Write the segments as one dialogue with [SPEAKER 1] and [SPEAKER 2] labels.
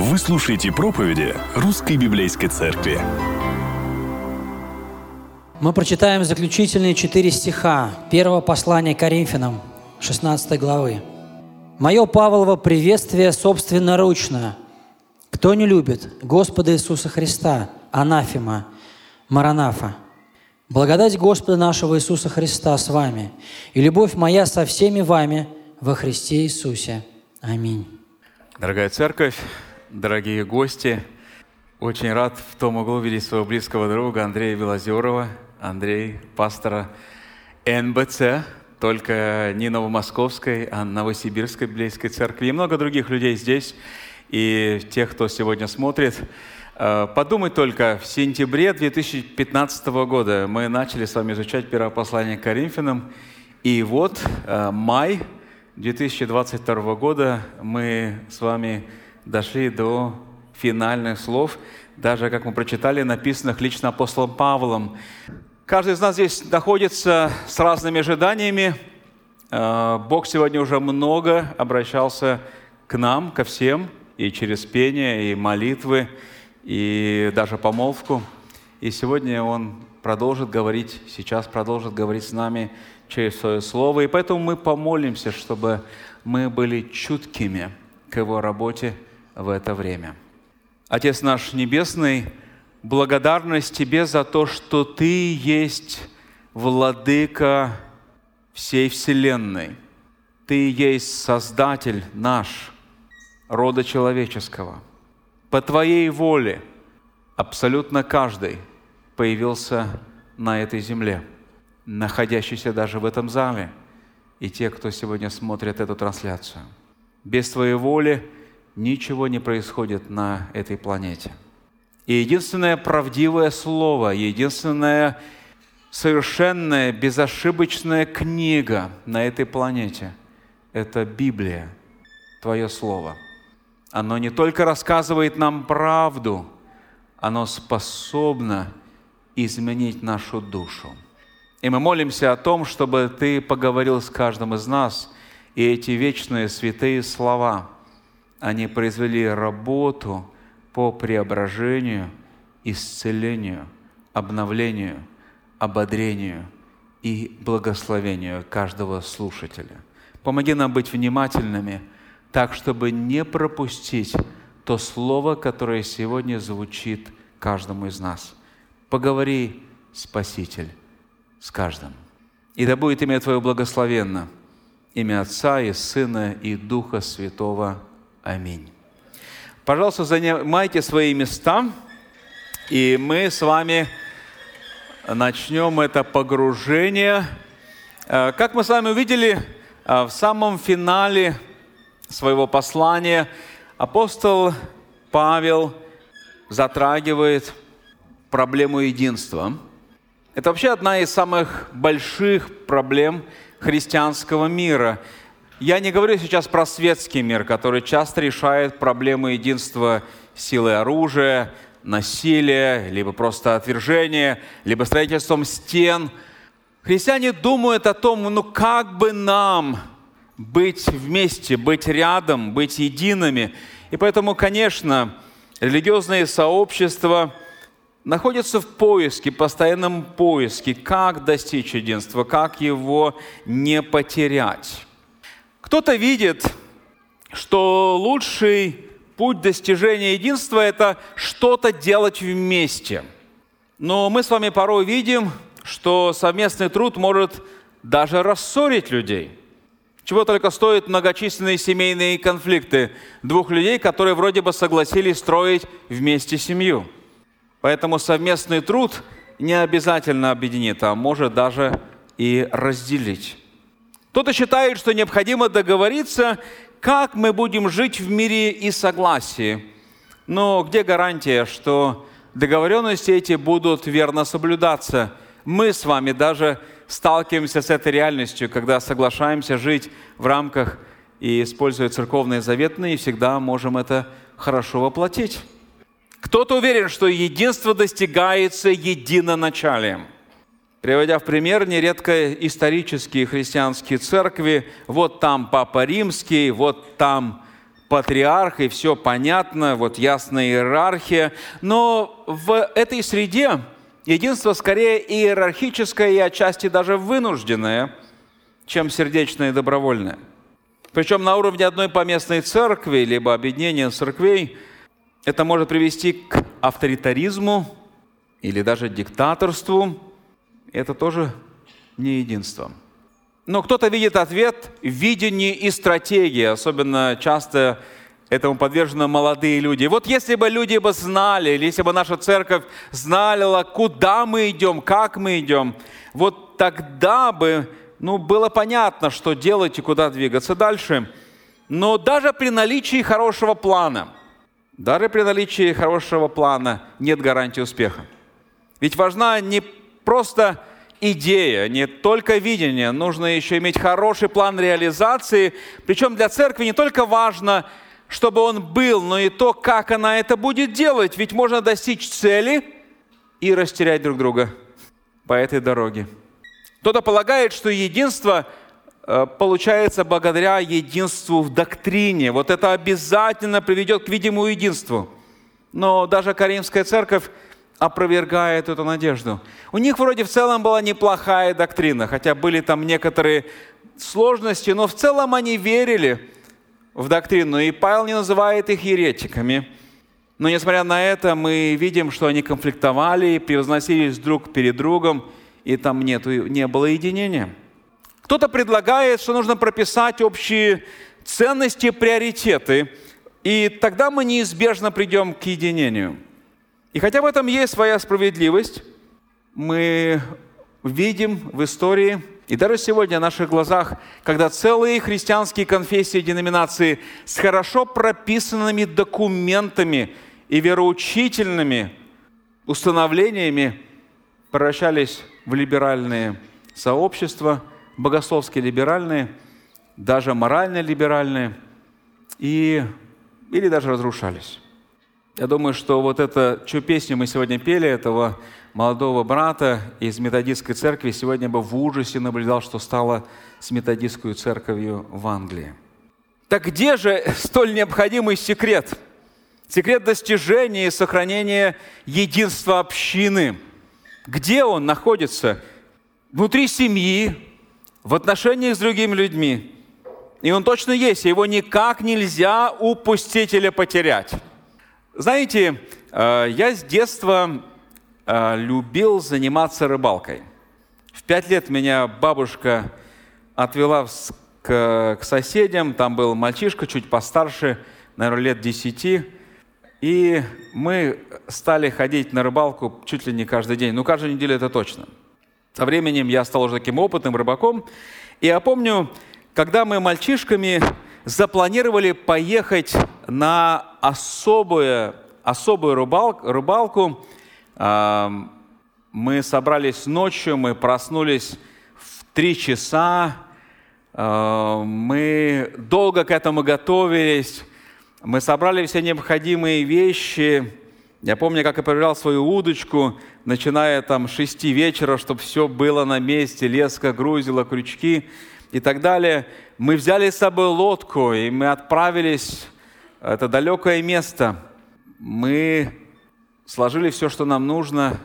[SPEAKER 1] Вы слушаете проповеди Русской Библейской Церкви.
[SPEAKER 2] Мы прочитаем заключительные четыре стиха первого послания Коринфянам, 16 главы. «Мое Павлово приветствие собственноручно. Кто не любит Господа Иисуса Христа, анафима, маранафа. Благодать Господа нашего Иисуса Христа с вами и любовь моя со всеми вами во Христе Иисусе. Аминь».
[SPEAKER 3] Дорогая церковь, дорогие гости, очень рад в том углу видеть своего близкого друга Андрея Белозерова, Андрей, пастора НБЦ, только не Новомосковской, а Новосибирской Библейской церкви, и много других людей здесь, и тех, кто сегодня смотрит. Э, подумать только, в сентябре 2015 года мы начали с вами изучать первое послание к Коринфянам, и вот э, май 2022 года мы с вами дошли до финальных слов, даже, как мы прочитали, написанных лично апостолом Павлом. Каждый из нас здесь находится с разными ожиданиями. Э, Бог сегодня уже много обращался к нам, ко всем, и через пение, и молитвы, и даже помолвку. И сегодня Он продолжит говорить, сейчас продолжит говорить с нами через Свое Слово. И поэтому мы помолимся, чтобы мы были чуткими к Его работе в это время. Отец наш Небесный, благодарность Тебе за то, что Ты есть владыка всей Вселенной. Ты есть Создатель наш, рода человеческого. По Твоей воле абсолютно каждый появился на этой земле, находящийся даже в этом зале, и те, кто сегодня смотрит эту трансляцию. Без Твоей воли – ничего не происходит на этой планете. И единственное правдивое слово, единственная совершенная, безошибочная книга на этой планете – это Библия, Твое Слово. Оно не только рассказывает нам правду, оно способно изменить нашу душу. И мы молимся о том, чтобы Ты поговорил с каждым из нас, и эти вечные святые слова – они произвели работу по преображению, исцелению, обновлению, ободрению и благословению каждого слушателя. Помоги нам быть внимательными, так, чтобы не пропустить то слово, которое сегодня звучит каждому из нас. Поговори, Спаситель, с каждым. И да будет имя Твое благословенно, имя Отца и Сына и Духа Святого. Аминь. Пожалуйста, занимайте свои места, и мы с вами начнем это погружение. Э, как мы с вами увидели, э, в самом финале своего послания апостол Павел затрагивает проблему единства. Это вообще одна из самых больших проблем христианского мира – я не говорю сейчас про светский мир, который часто решает проблемы единства силы оружия, насилия, либо просто отвержения, либо строительством стен. Христиане думают о том, ну как бы нам быть вместе, быть рядом, быть едиными. И поэтому, конечно, религиозные сообщества находятся в поиске, постоянном поиске, как достичь единства, как его не потерять. Кто-то видит, что лучший путь достижения единства – это что-то делать вместе. Но мы с вами порой видим, что совместный труд может даже рассорить людей. Чего только стоят многочисленные семейные конфликты двух людей, которые вроде бы согласились строить вместе семью. Поэтому совместный труд не обязательно объединит, а может даже и разделить. Кто-то считает, что необходимо договориться, как мы будем жить в мире и согласии. Но где гарантия, что договоренности эти будут верно соблюдаться? Мы с вами даже сталкиваемся с этой реальностью, когда соглашаемся жить в рамках и используя церковные заветные, и всегда можем это хорошо воплотить. Кто-то уверен, что единство достигается единоначалием – Приводя в пример нередко исторические христианские церкви, вот там Папа Римский, вот там патриарх, и все понятно, вот ясная иерархия. Но в этой среде единство скорее иерархическое и отчасти даже вынужденное, чем сердечное и добровольное. Причем на уровне одной поместной церкви, либо объединения церквей, это может привести к авторитаризму или даже диктаторству. Это тоже не единство. Но кто-то видит ответ в видении и стратегии, особенно часто этому подвержены молодые люди. Вот если бы люди бы знали, или если бы наша церковь знала, куда мы идем, как мы идем, вот тогда бы ну, было понятно, что делать и куда двигаться дальше. Но даже при наличии хорошего плана, даже при наличии хорошего плана нет гарантии успеха. Ведь важна не просто идея, не только видение, нужно еще иметь хороший план реализации. Причем для церкви не только важно, чтобы он был, но и то, как она это будет делать. Ведь можно достичь цели и растерять друг друга по этой дороге. Кто-то полагает, что единство э, получается благодаря единству в доктрине. Вот это обязательно приведет к видимому единству. Но даже Каримская церковь опровергает эту надежду. У них вроде в целом была неплохая доктрина, хотя были там некоторые сложности, но в целом они верили в доктрину, и Павел не называет их еретиками. Но несмотря на это, мы видим, что они конфликтовали, превозносились друг перед другом, и там нету, не было единения. Кто-то предлагает, что нужно прописать общие ценности, приоритеты, и тогда мы неизбежно придем к единению – и хотя в этом есть своя справедливость, мы видим в истории, и даже сегодня в наших глазах, когда целые христианские конфессии и деноминации с хорошо прописанными документами и вероучительными установлениями превращались в либеральные сообщества, богословски либеральные, даже морально либеральные, и, или даже разрушались. Я думаю, что вот эта, чью песню мы сегодня пели, этого молодого брата из методистской церкви, сегодня бы в ужасе наблюдал, что стало с методистской церковью в Англии. Так где же столь необходимый секрет? Секрет достижения и сохранения единства общины. Где он находится? Внутри семьи, в отношениях с другими людьми. И он точно есть, его никак нельзя упустить или потерять. Знаете, э, я с детства э, любил заниматься рыбалкой. В пять лет меня бабушка отвела к, соседям, там был мальчишка чуть постарше, наверное, лет десяти, и мы стали ходить на рыбалку чуть ли не каждый день, ну, каждую неделю это точно. Со временем я стал уже таким опытным рыбаком, и я помню, когда мы мальчишками запланировали поехать на особую, особую рыбалку, рыбалку. Мы собрались ночью, мы проснулись в три часа, мы долго к этому готовились, мы собрали все необходимые вещи. Я помню, как я проверял свою удочку, начиная там с шести вечера, чтобы все было на месте, леска, грузила, крючки и так далее. Мы взяли с собой лодку, и мы отправились это далекое место. Мы сложили все, что нам нужно,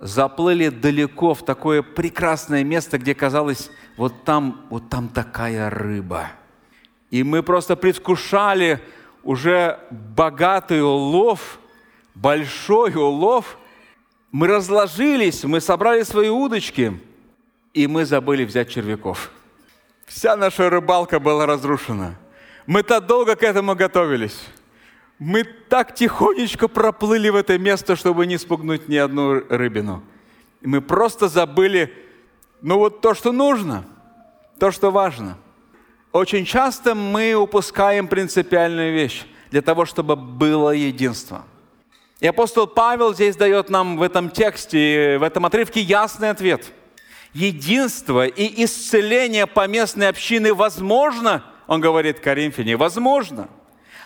[SPEAKER 3] заплыли далеко в такое прекрасное место, где казалось, вот там, вот там такая рыба. И мы просто предвкушали уже богатый улов, большой улов. Мы разложились, мы собрали свои удочки, и мы забыли взять червяков – Вся наша рыбалка была разрушена. Мы так долго к этому готовились. Мы так тихонечко проплыли в это место, чтобы не спугнуть ни одну рыбину. Мы просто забыли, ну вот то, что нужно, то, что важно. Очень часто мы упускаем принципиальную вещь для того, чтобы было единство. И апостол Павел здесь дает нам в этом тексте, в этом отрывке ясный ответ – единство и исцеление поместной общины возможно, он говорит Коринфяне, возможно.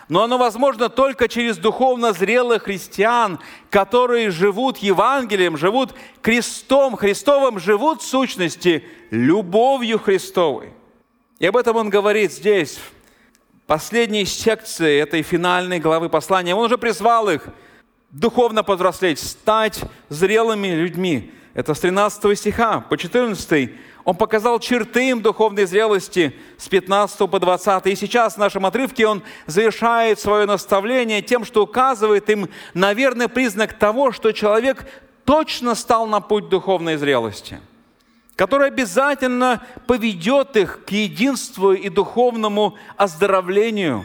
[SPEAKER 3] Но оно возможно только через духовно зрелых христиан, которые живут Евангелием, живут крестом Христовым, живут в сущности любовью Христовой. И об этом он говорит здесь, последней секции этой финальной главы послания. Он уже призвал их духовно повзрослеть, стать зрелыми людьми. Это с 13 стиха по 14 он показал черты им духовной зрелости с 15 по 20. И сейчас в нашем отрывке он завершает свое наставление тем, что указывает им на верный признак того, что человек точно стал на путь духовной зрелости, который обязательно поведет их к единству и духовному оздоровлению,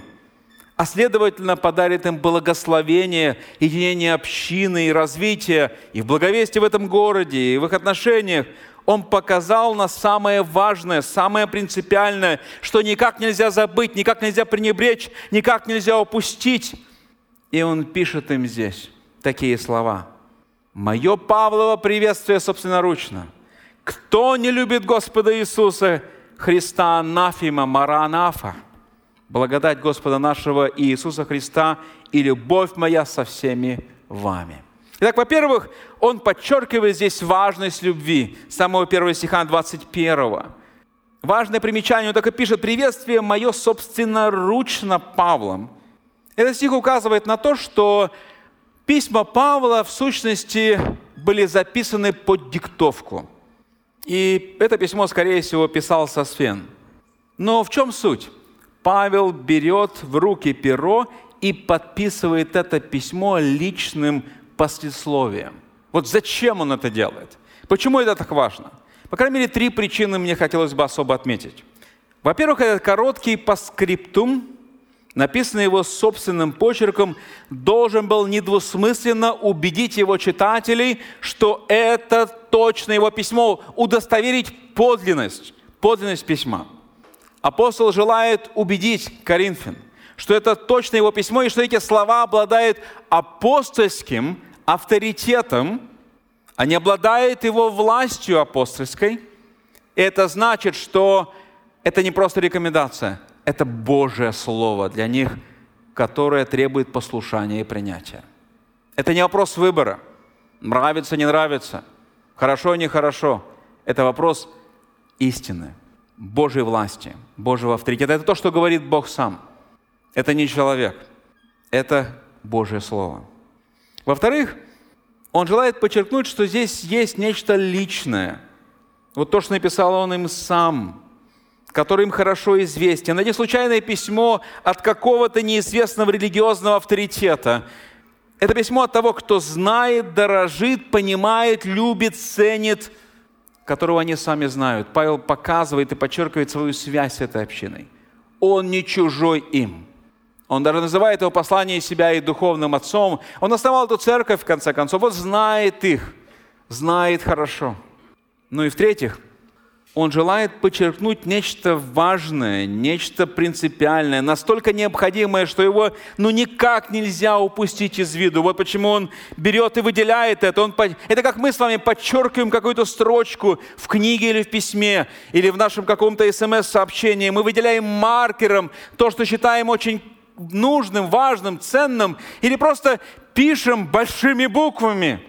[SPEAKER 3] а следовательно подарит им благословение, единение общины и развитие и в благовестии в этом городе, и в их отношениях, он показал нас самое важное, самое принципиальное, что никак нельзя забыть, никак нельзя пренебречь, никак нельзя упустить. И он пишет им здесь такие слова. «Мое Павлово приветствие собственноручно. Кто не любит Господа Иисуса Христа, анафима, маранафа, благодать Господа нашего Иисуса Христа и любовь моя со всеми вами». Итак, во-первых, он подчеркивает здесь важность любви. С самого первого стиха 21. Важное примечание, он так и пишет, «Приветствие мое собственноручно Павлом». Этот стих указывает на то, что письма Павла в сущности были записаны под диктовку. И это письмо, скорее всего, писал Сосфен. Но в чем суть? Павел берет в руки перо и подписывает это письмо личным послесловием. Вот зачем он это делает? Почему это так важно? По крайней мере, три причины мне хотелось бы особо отметить. Во-первых, этот короткий паскриптум, написанный его собственным почерком, должен был недвусмысленно убедить его читателей, что это точно его письмо, удостоверить подлинность, подлинность письма. Апостол желает убедить Коринфян, что это точно его письмо, и что эти слова обладают апостольским авторитетом, а не обладает его властью апостольской. Это значит, что это не просто рекомендация, это Божье Слово для них, которое требует послушания и принятия. Это не вопрос выбора, нравится, не нравится, хорошо, нехорошо. Это вопрос истины, Божьей власти, Божьего авторитета. Это то, что говорит Бог сам. Это не человек, это Божье Слово. Во-вторых, он желает подчеркнуть, что здесь есть нечто личное. Вот то, что написал он им сам, который им хорошо известен. Это не случайное письмо от какого-то неизвестного религиозного авторитета. Это письмо от того, кто знает, дорожит, понимает, любит, ценит, которого они сами знают. Павел показывает и подчеркивает свою связь с этой общиной. Он не чужой им. Он даже называет его послание себя и духовным отцом. Он основал эту церковь, в конце концов. Он знает их, знает хорошо. Ну и в-третьих, он желает подчеркнуть нечто важное, нечто принципиальное, настолько необходимое, что его ну никак нельзя упустить из виду. Вот почему он берет и выделяет это. Он, это как мы с вами подчеркиваем какую-то строчку в книге или в письме, или в нашем каком-то смс-сообщении. Мы выделяем маркером то, что считаем очень нужным, важным, ценным, или просто пишем большими буквами,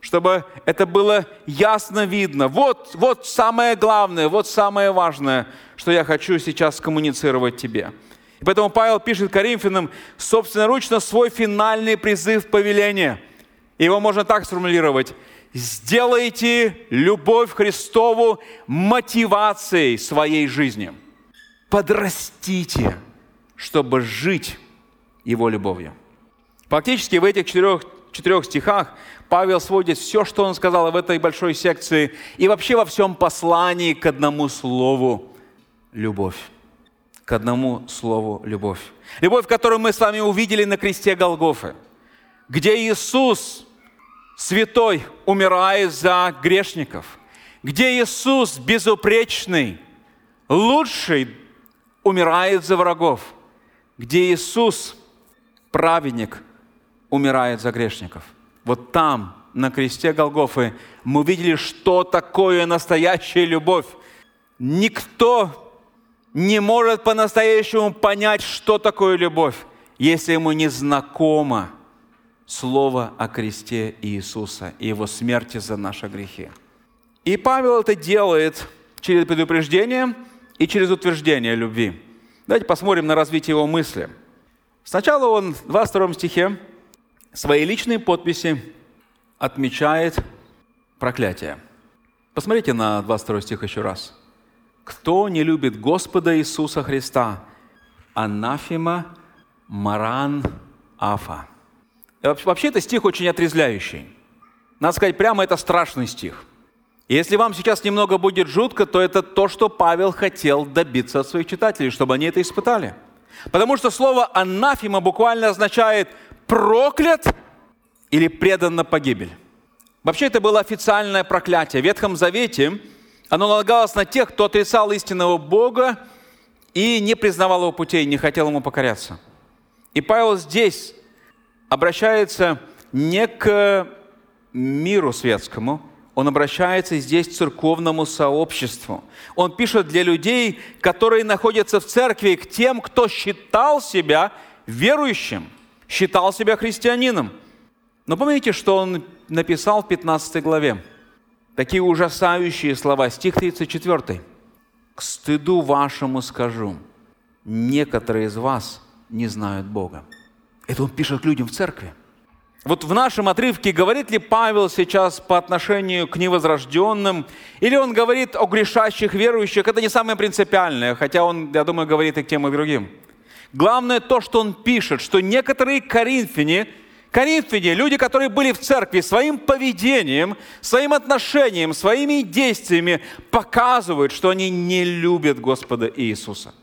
[SPEAKER 3] чтобы это было ясно видно. Вот, вот самое главное, вот самое важное, что я хочу сейчас коммуницировать тебе. И поэтому Павел пишет Коринфянам собственноручно свой финальный призыв повеления. Его можно так сформулировать. Сделайте любовь Христову мотивацией своей жизни. Подрастите чтобы жить Его любовью. Фактически в этих четырех, четырех стихах Павел сводит все, что он сказал в этой большой секции и вообще во всем послании к одному слову – любовь. К одному слову – любовь. Любовь, которую мы с вами увидели на кресте Голгофы, где Иисус, святой, умирает за грешников, где Иисус, безупречный, лучший, умирает за врагов – где Иисус, праведник, умирает за грешников. Вот там, на кресте Голгофы, мы увидели, что такое настоящая любовь. Никто не может по-настоящему понять, что такое любовь, если ему не знакомо слово о кресте Иисуса и его смерти за наши грехи. И Павел это делает через предупреждение и через утверждение любви. Давайте посмотрим на развитие его мысли. Сначала он в 22 стихе своей личной подписи отмечает проклятие. Посмотрите на 22 стих еще раз. «Кто не любит Господа Иисуса Христа, анафима маран афа». Вообще, это стих очень отрезвляющий. Надо сказать прямо, это страшный стих. Если вам сейчас немного будет жутко, то это то, что Павел хотел добиться от своих читателей, чтобы они это испытали. Потому что слово «анафима» буквально означает «проклят» или «предан на погибель». Вообще это было официальное проклятие. В Ветхом Завете оно налагалось на тех, кто отрицал истинного Бога и не признавал его путей, не хотел ему покоряться. И Павел здесь обращается не к миру светскому, он обращается здесь к церковному сообществу. Он пишет для людей, которые находятся в церкви, к тем, кто считал себя верующим, считал себя христианином. Но помните, что он написал в 15 главе? Такие ужасающие слова, стих 34. «К стыду вашему скажу, некоторые из вас не знают Бога». Это он пишет людям в церкви. Вот в нашем отрывке говорит ли Павел сейчас по отношению к невозрожденным, или он говорит о грешащих верующих, это не самое принципиальное, хотя он, я думаю, говорит и к тем, и к другим. Главное то, что он пишет, что некоторые коринфяне, коринфяне, люди, которые были в церкви, своим поведением, своим отношением, своими действиями показывают, что они не любят Господа Иисуса.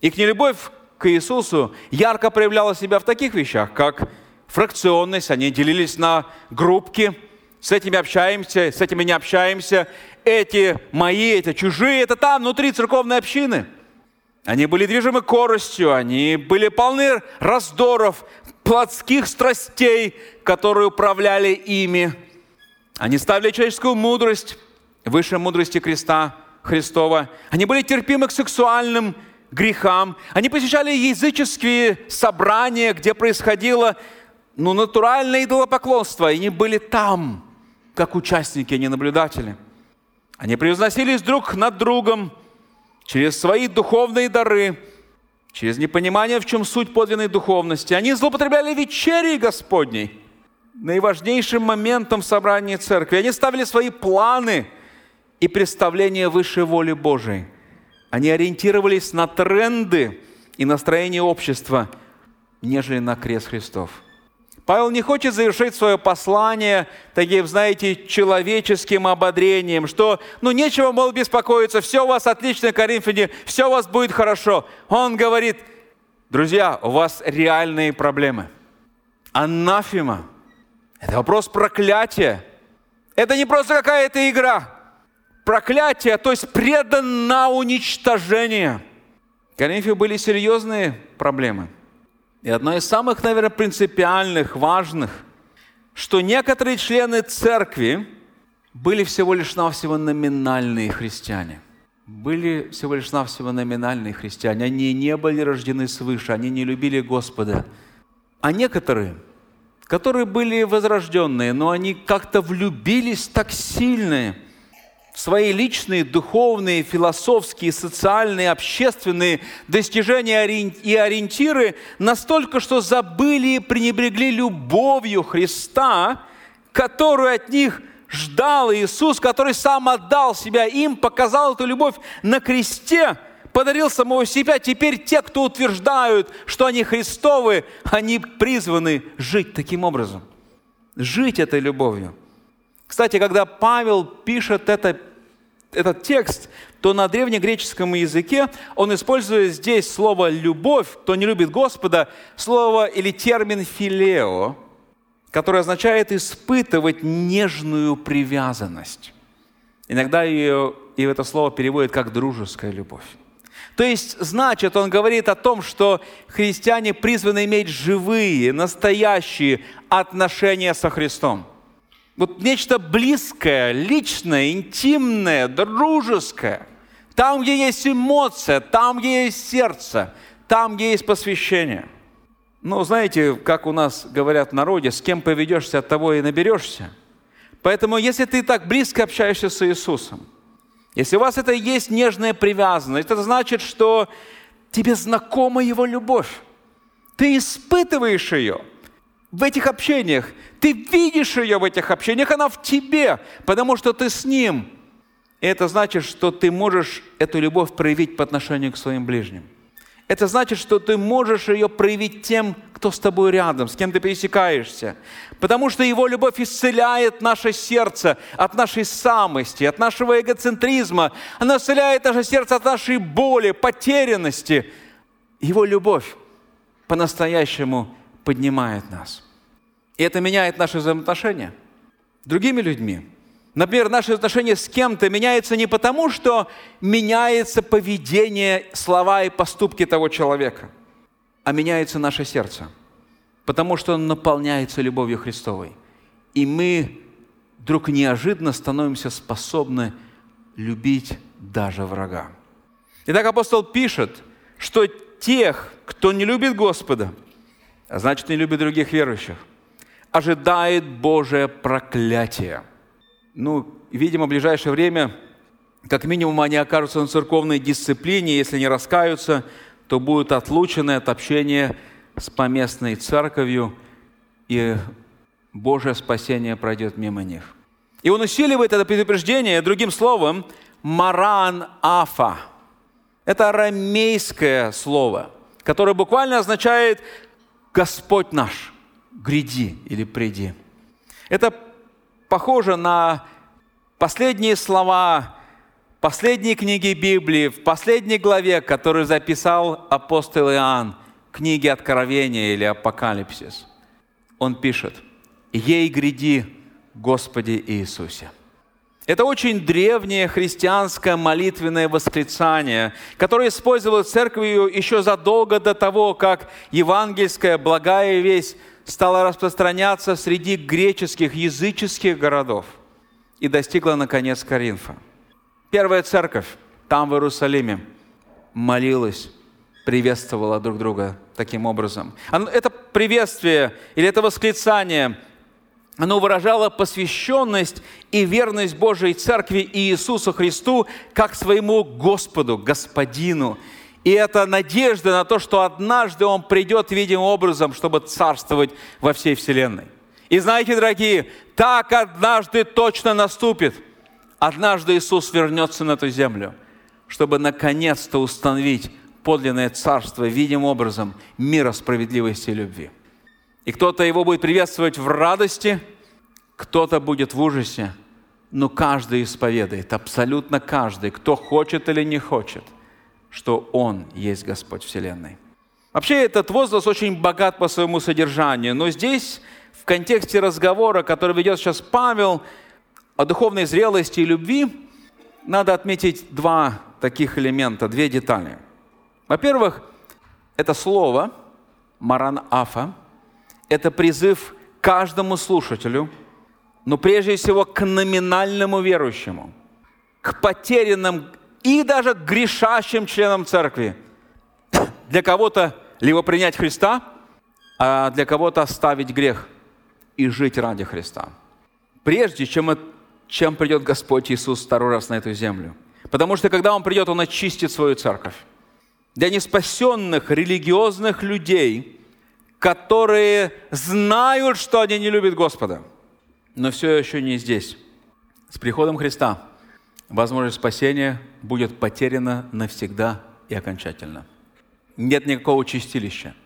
[SPEAKER 3] Их нелюбовь к Иисусу ярко проявляла себя в таких вещах, как фракционность, они делились на группки, с этими общаемся, с этими не общаемся, эти мои, эти чужие, это там, внутри церковной общины. Они были движимы коростью, они были полны раздоров, плотских страстей, которые управляли ими. Они ставили человеческую мудрость выше мудрости креста Христова. Они были терпимы к сексуальным грехам. Они посещали языческие собрания, где происходило ну, натуральное идолопоклонство. И они были там, как участники, а не наблюдатели. Они превозносились друг над другом через свои духовные дары, через непонимание, в чем суть подлинной духовности. Они злоупотребляли вечерей Господней, наиважнейшим моментом в собрании церкви. Они ставили свои планы и представления высшей воли Божией. Они ориентировались на тренды и настроение общества, нежели на крест Христов. Павел не хочет завершить свое послание таким, знаете, человеческим ободрением, что, ну, нечего, мол, беспокоиться, все у вас отлично, Коринфяне, все у вас будет хорошо. Он говорит, друзья, у вас реальные проблемы. Анафима – это вопрос проклятия. Это не просто какая-то игра. Проклятие, то есть предан на уничтожение. Коринфе были серьезные проблемы – и одно из самых, наверное, принципиальных, важных, что некоторые члены церкви были всего лишь навсего номинальные христиане. Были всего лишь навсего номинальные христиане. Они не были рождены свыше, они не любили Господа. А некоторые, которые были возрожденные, но они как-то влюбились так сильно – свои личные, духовные, философские, социальные, общественные достижения и ориентиры настолько, что забыли и пренебрегли любовью Христа, которую от них ждал Иисус, который сам отдал себя им, показал эту любовь на кресте, подарил самого себя. Теперь те, кто утверждают, что они Христовы, они призваны жить таким образом. Жить этой любовью. Кстати, когда Павел пишет это, этот текст, то на древнегреческом языке он использует здесь слово «любовь», кто не любит Господа, слово или термин «филео», который означает испытывать нежную привязанность. Иногда ее, и это слово переводит как «дружеская любовь». То есть, значит, он говорит о том, что христиане призваны иметь живые, настоящие отношения со Христом – вот нечто близкое, личное, интимное, дружеское. Там, где есть эмоция, там, где есть сердце, там, где есть посвящение. Ну, знаете, как у нас говорят в народе, с кем поведешься, от того и наберешься. Поэтому, если ты так близко общаешься с Иисусом, если у вас это есть нежная привязанность, это значит, что тебе знакома Его любовь. Ты испытываешь ее в этих общениях. Ты видишь ее в этих общениях, она в тебе, потому что ты с Ним. И это значит, что ты можешь эту любовь проявить по отношению к своим ближним. Это значит, что ты можешь ее проявить тем, кто с тобой рядом, с кем ты пересекаешься. Потому что Его любовь исцеляет наше сердце от нашей самости, от нашего эгоцентризма. Она исцеляет наше сердце от нашей боли, потерянности. Его любовь по-настоящему поднимает нас. И это меняет наши взаимоотношения с другими людьми. Например, наши отношения с кем-то меняются не потому, что меняется поведение, слова и поступки того человека, а меняется наше сердце, потому что он наполняется любовью Христовой. И мы вдруг неожиданно становимся способны любить даже врага. Итак, апостол пишет, что тех, кто не любит Господа, значит, не любит других верующих, ожидает Божие проклятие – ну, видимо, в ближайшее время, как минимум, они окажутся на церковной дисциплине, если не раскаются, то будут отлучены от общения с поместной церковью, и Божье спасение пройдет мимо них. И он усиливает это предупреждение другим словом «маран афа». Это арамейское слово, которое буквально означает «Господь наш, гряди» или «приди». Это похоже на последние слова последней книги Библии, в последней главе, которую записал апостол Иоанн, книги Откровения или Апокалипсис. Он пишет, «Ей гряди, Господи Иисусе». Это очень древнее христианское молитвенное восклицание, которое использовалось церковью еще задолго до того, как евангельская благая весть стала распространяться среди греческих языческих городов и достигла, наконец, Коринфа. Первая церковь там, в Иерусалиме, молилась, приветствовала друг друга таким образом. Это приветствие или это восклицание, оно выражало посвященность и верность Божией Церкви и Иисусу Христу как своему Господу, Господину – и это надежда на то, что однажды Он придет видимым образом, чтобы царствовать во всей Вселенной. И знаете, дорогие, так однажды точно наступит. Однажды Иисус вернется на эту землю, чтобы наконец-то установить подлинное царство видимым образом мира справедливости и любви. И кто-то его будет приветствовать в радости, кто-то будет в ужасе, но каждый исповедует, абсолютно каждый, кто хочет или не хочет – что Он есть Господь Вселенной. Вообще этот возглас очень богат по своему содержанию, но здесь в контексте разговора, который ведет сейчас Павел о духовной зрелости и любви, надо отметить два таких элемента, две детали. Во-первых, это слово «маран афа», это призыв каждому слушателю, но прежде всего к номинальному верующему, к потерянным и даже грешащим членам церкви. Для кого-то либо принять Христа, а для кого-то оставить грех и жить ради Христа. Прежде чем, чем придет Господь Иисус второй раз на эту землю. Потому что когда Он придет, Он очистит свою церковь. Для неспасенных религиозных людей, которые знают, что они не любят Господа, но все еще не здесь. С приходом Христа – возможность спасения будет потеряна навсегда и окончательно. Нет никакого чистилища.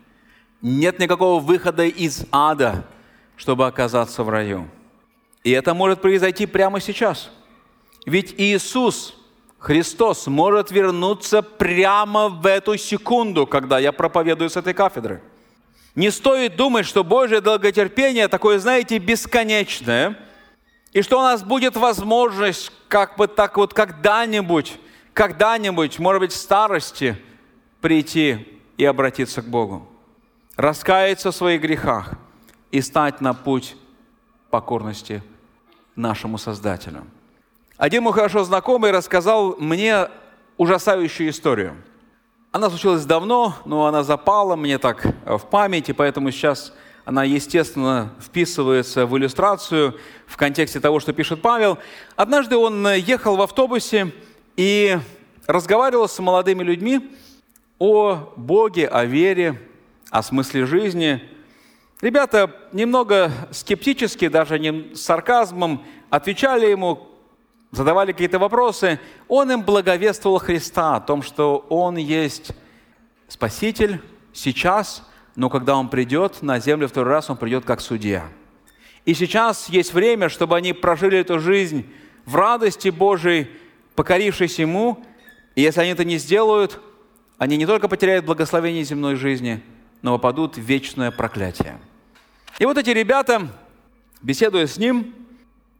[SPEAKER 3] Нет никакого выхода из ада, чтобы оказаться в раю. И это может произойти прямо сейчас. Ведь Иисус, Христос, может вернуться прямо в эту секунду, когда я проповедую с этой кафедры. Не стоит думать, что Божье долготерпение такое, знаете, бесконечное – и что у нас будет возможность как бы так вот когда-нибудь, когда-нибудь, может быть, в старости прийти и обратиться к Богу. Раскаяться в своих грехах и стать на путь покорности нашему Создателю. Один мой хорошо знакомый рассказал мне ужасающую историю. Она случилась давно, но она запала мне так в память, и поэтому сейчас она, естественно, вписывается в иллюстрацию в контексте того, что пишет Павел. Однажды он ехал в автобусе и разговаривал с молодыми людьми, о Боге, о вере, о смысле жизни. Ребята немного скептически, даже не с сарказмом, отвечали ему, задавали какие-то вопросы. Он им благовествовал Христа о том, что Он есть Спаситель сейчас, но когда Он придет на землю второй раз, Он придет как судья. И сейчас есть время, чтобы они прожили эту жизнь в радости Божией, покорившись Ему. И если они это не сделают, они не только потеряют благословение земной жизни, но попадут в вечное проклятие. И вот эти ребята, беседуя с ним,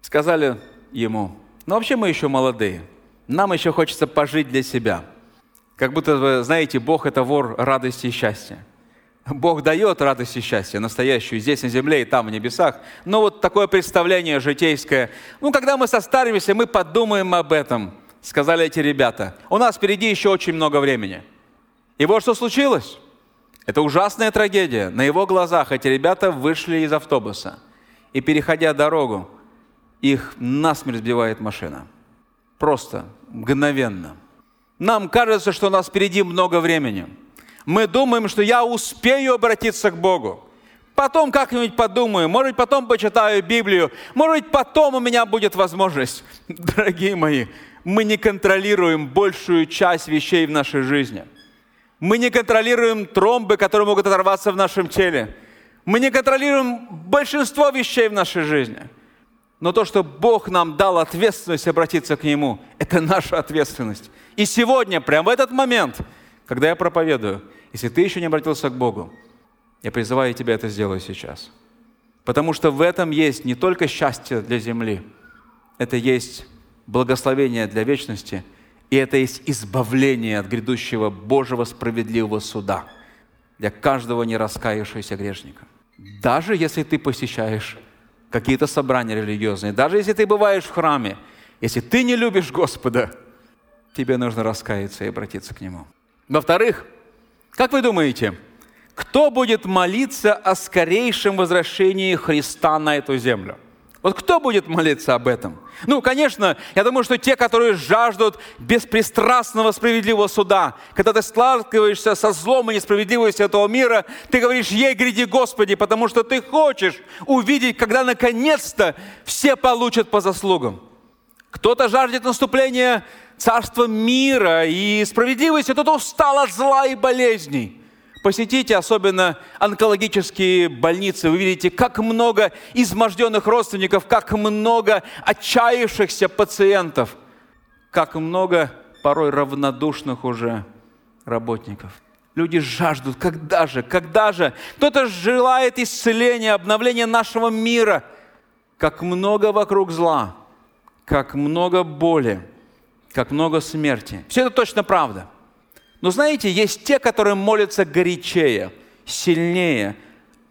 [SPEAKER 3] сказали ему, ну вообще мы еще молодые, нам еще хочется пожить для себя. Как будто, вы знаете, Бог – это вор радости и счастья. Бог дает радость и счастье, настоящую, здесь на земле и там, в небесах. Но вот такое представление житейское. Ну, когда мы состаримся, мы подумаем об этом, сказали эти ребята. У нас впереди еще очень много времени. И вот что случилось. Это ужасная трагедия. На его глазах эти ребята вышли из автобуса. И, переходя дорогу, их насмерть сбивает машина. Просто, мгновенно. Нам кажется, что у нас впереди много времени – мы думаем, что я успею обратиться к Богу. Потом как-нибудь подумаю, может быть, потом почитаю Библию, может быть, потом у меня будет возможность. Дорогие мои, мы не контролируем большую часть вещей в нашей жизни. Мы не контролируем тромбы, которые могут оторваться в нашем теле. Мы не контролируем большинство вещей в нашей жизни. Но то, что Бог нам дал ответственность обратиться к Нему, это наша ответственность. И сегодня, прямо в этот момент, когда я проповедую, если ты еще не обратился к Богу, я призываю тебя это сделать сейчас. Потому что в этом есть не только счастье для земли, это есть благословение для вечности, и это есть избавление от грядущего Божьего справедливого суда для каждого нераскаявшегося грешника. Даже если ты посещаешь какие-то собрания религиозные, даже если ты бываешь в храме, если ты не любишь Господа, тебе нужно раскаяться и обратиться к Нему. Во-вторых, как вы думаете, кто будет молиться о скорейшем возвращении Христа на эту землю? Вот кто будет молиться об этом? Ну, конечно, я думаю, что те, которые жаждут беспристрастного справедливого суда, когда ты сталкиваешься со злом и несправедливостью этого мира, ты говоришь, ей гряди Господи, потому что ты хочешь увидеть, когда наконец-то все получат по заслугам. Кто-то жаждет наступления царство мира и справедливости, кто-то устал от зла и болезней. Посетите особенно онкологические больницы, вы видите, как много изможденных родственников, как много отчаявшихся пациентов, как много порой равнодушных уже работников. Люди жаждут, когда же, когда же. Кто-то желает исцеления, обновления нашего мира. Как много вокруг зла, как много боли как много смерти. Все это точно правда. Но знаете, есть те, которые молятся горячее, сильнее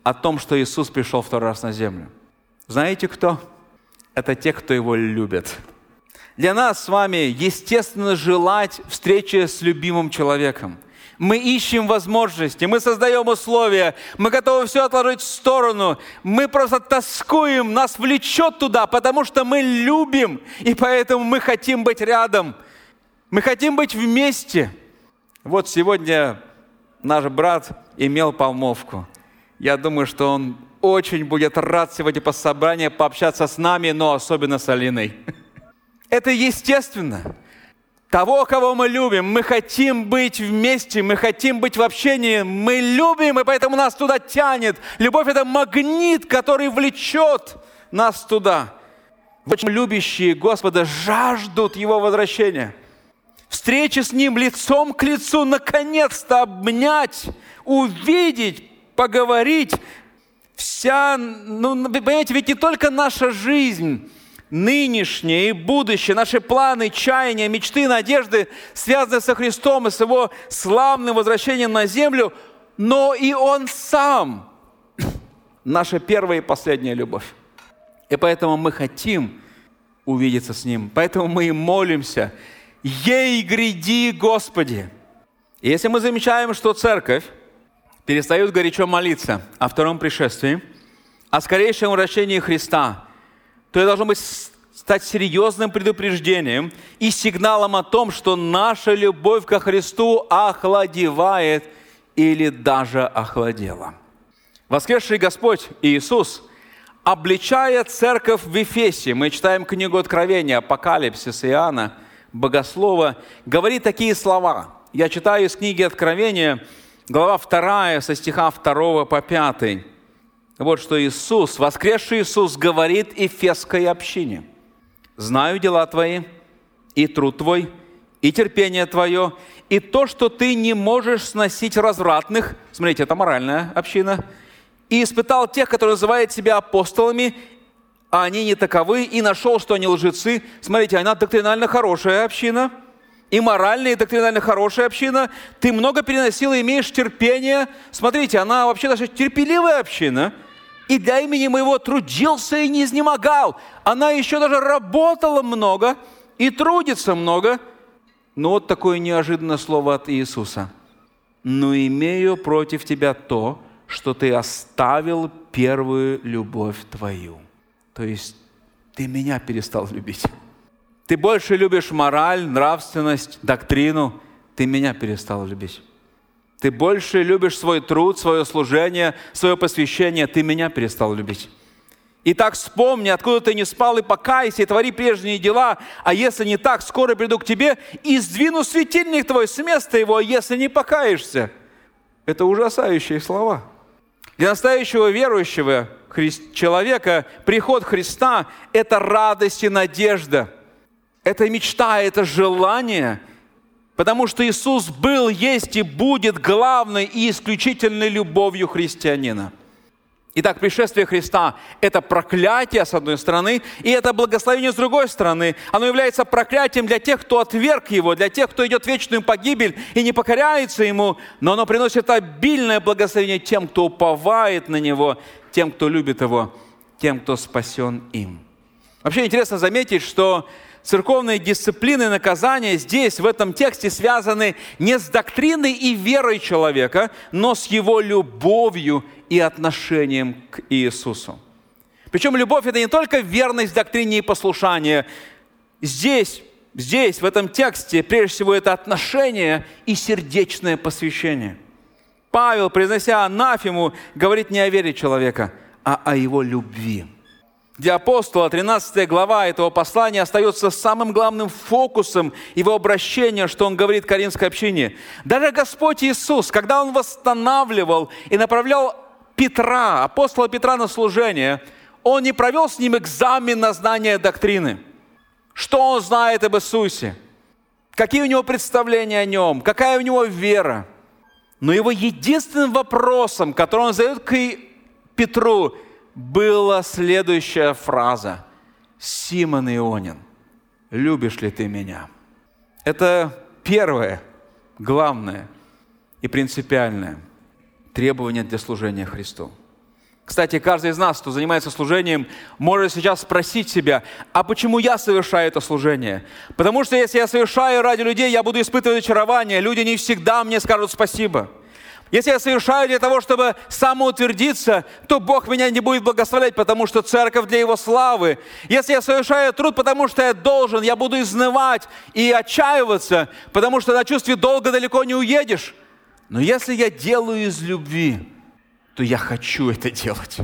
[SPEAKER 3] о том, что Иисус пришел второй раз на землю. Знаете кто? Это те, кто Его любит. Для нас с вами естественно желать встречи с любимым человеком. Мы ищем возможности, мы создаем условия, мы готовы все отложить в сторону. Мы просто тоскуем, нас влечет туда, потому что мы любим, и поэтому мы хотим быть рядом. Мы хотим быть вместе. Вот сегодня наш брат имел помолвку. Я думаю, что он очень будет рад сегодня по собранию пообщаться с нами, но особенно с Алиной. Это естественно того, кого мы любим. Мы хотим быть вместе, мы хотим быть в общении, мы любим, и поэтому нас туда тянет. Любовь – это магнит, который влечет нас туда. Очень любящие Господа жаждут Его возвращения. Встречи с Ним лицом к лицу, наконец-то обнять, увидеть, поговорить. Вся, ну, понимаете, ведь не только наша жизнь – нынешнее и будущее, наши планы, чаяния, мечты, надежды, связанные со Христом и с Его славным возвращением на землю, но и Он сам – наша первая и последняя любовь. И поэтому мы хотим увидеться с Ним, поэтому мы и молимся, «Ей гряди, Господи!» И если мы замечаем, что церковь перестает горячо молиться о втором пришествии, о скорейшем вращении Христа – то это должно быть стать серьезным предупреждением и сигналом о том, что наша любовь ко Христу охладевает или даже охладела. Воскресший Господь Иисус, обличая церковь в Ефесе, мы читаем книгу Откровения, Апокалипсис Иоанна, Богослова, говорит такие слова. Я читаю из книги Откровения, глава 2, со стиха 2 по 5. Вот что Иисус, воскресший Иисус, говорит Ефесской общине – знаю дела твои, и труд твой, и терпение твое, и то, что ты не можешь сносить развратных, смотрите, это моральная община, и испытал тех, которые называют себя апостолами, а они не таковы, и нашел, что они лжецы. Смотрите, она доктринально хорошая община, и морально, и доктринально хорошая община. Ты много переносил и имеешь терпение. Смотрите, она вообще даже терпеливая община – и для имени моего трудился и не изнемогал. Она еще даже работала много и трудится много. Но вот такое неожиданное слово от Иисуса. «Но имею против тебя то, что ты оставил первую любовь твою». То есть ты меня перестал любить. Ты больше любишь мораль, нравственность, доктрину. Ты меня перестал любить. Ты больше любишь свой труд, свое служение, свое посвящение. Ты меня перестал любить. Итак, вспомни, откуда ты не спал, и покайся, и твори прежние дела. А если не так, скоро приду к тебе и сдвину светильник твой с места его, если не покаешься. Это ужасающие слова. Для настоящего верующего человека приход Христа – это радость и надежда. Это мечта, это желание – Потому что Иисус был, есть и будет главной и исключительной любовью христианина. Итак, пришествие Христа – это проклятие, с одной стороны, и это благословение, с другой стороны. Оно является проклятием для тех, кто отверг Его, для тех, кто идет в вечную погибель и не покоряется Ему, но оно приносит обильное благословение тем, кто уповает на Него, тем, кто любит Его, тем, кто спасен им. Вообще интересно заметить, что церковные дисциплины наказания здесь, в этом тексте, связаны не с доктриной и верой человека, но с его любовью и отношением к Иисусу. Причем любовь – это не только верность доктрине и послушание. Здесь, здесь, в этом тексте, прежде всего, это отношение и сердечное посвящение. Павел, произнося анафему, говорит не о вере человека, а о его любви – для апостола 13 глава этого послания остается самым главным фокусом его обращения, что он говорит Каринской общине. Даже Господь Иисус, когда Он восстанавливал и направлял Петра, апостола Петра на служение, Он не провел с ним экзамен на знание доктрины. Что он знает об Иисусе? Какие у него представления о нем? Какая у него вера? Но его единственным вопросом, который он задает к Петру, была следующая фраза. «Симон Ионин, любишь ли ты меня?» Это первое, главное и принципиальное требование для служения Христу. Кстати, каждый из нас, кто занимается служением, может сейчас спросить себя, а почему я совершаю это служение? Потому что если я совершаю ради людей, я буду испытывать очарование. Люди не всегда мне скажут спасибо. Если я совершаю для того, чтобы самоутвердиться, то Бог меня не будет благословлять, потому что церковь для Его славы. Если я совершаю труд, потому что я должен, я буду изнывать и отчаиваться, потому что на чувстве долго далеко не уедешь. Но если я делаю из любви, то я хочу это делать.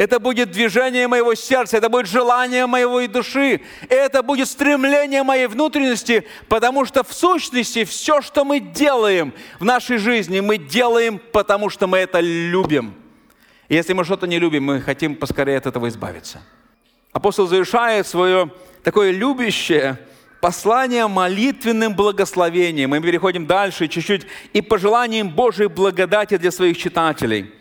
[SPEAKER 3] Это будет движение моего сердца, это будет желание моего и души, это будет стремление моей внутренности, потому что в сущности все, что мы делаем в нашей жизни, мы делаем, потому что мы это любим. И если мы что-то не любим, мы хотим поскорее от этого избавиться. Апостол завершает свое такое любящее послание молитвенным благословением. Мы переходим дальше чуть-чуть и пожеланием Божьей благодати для своих читателей –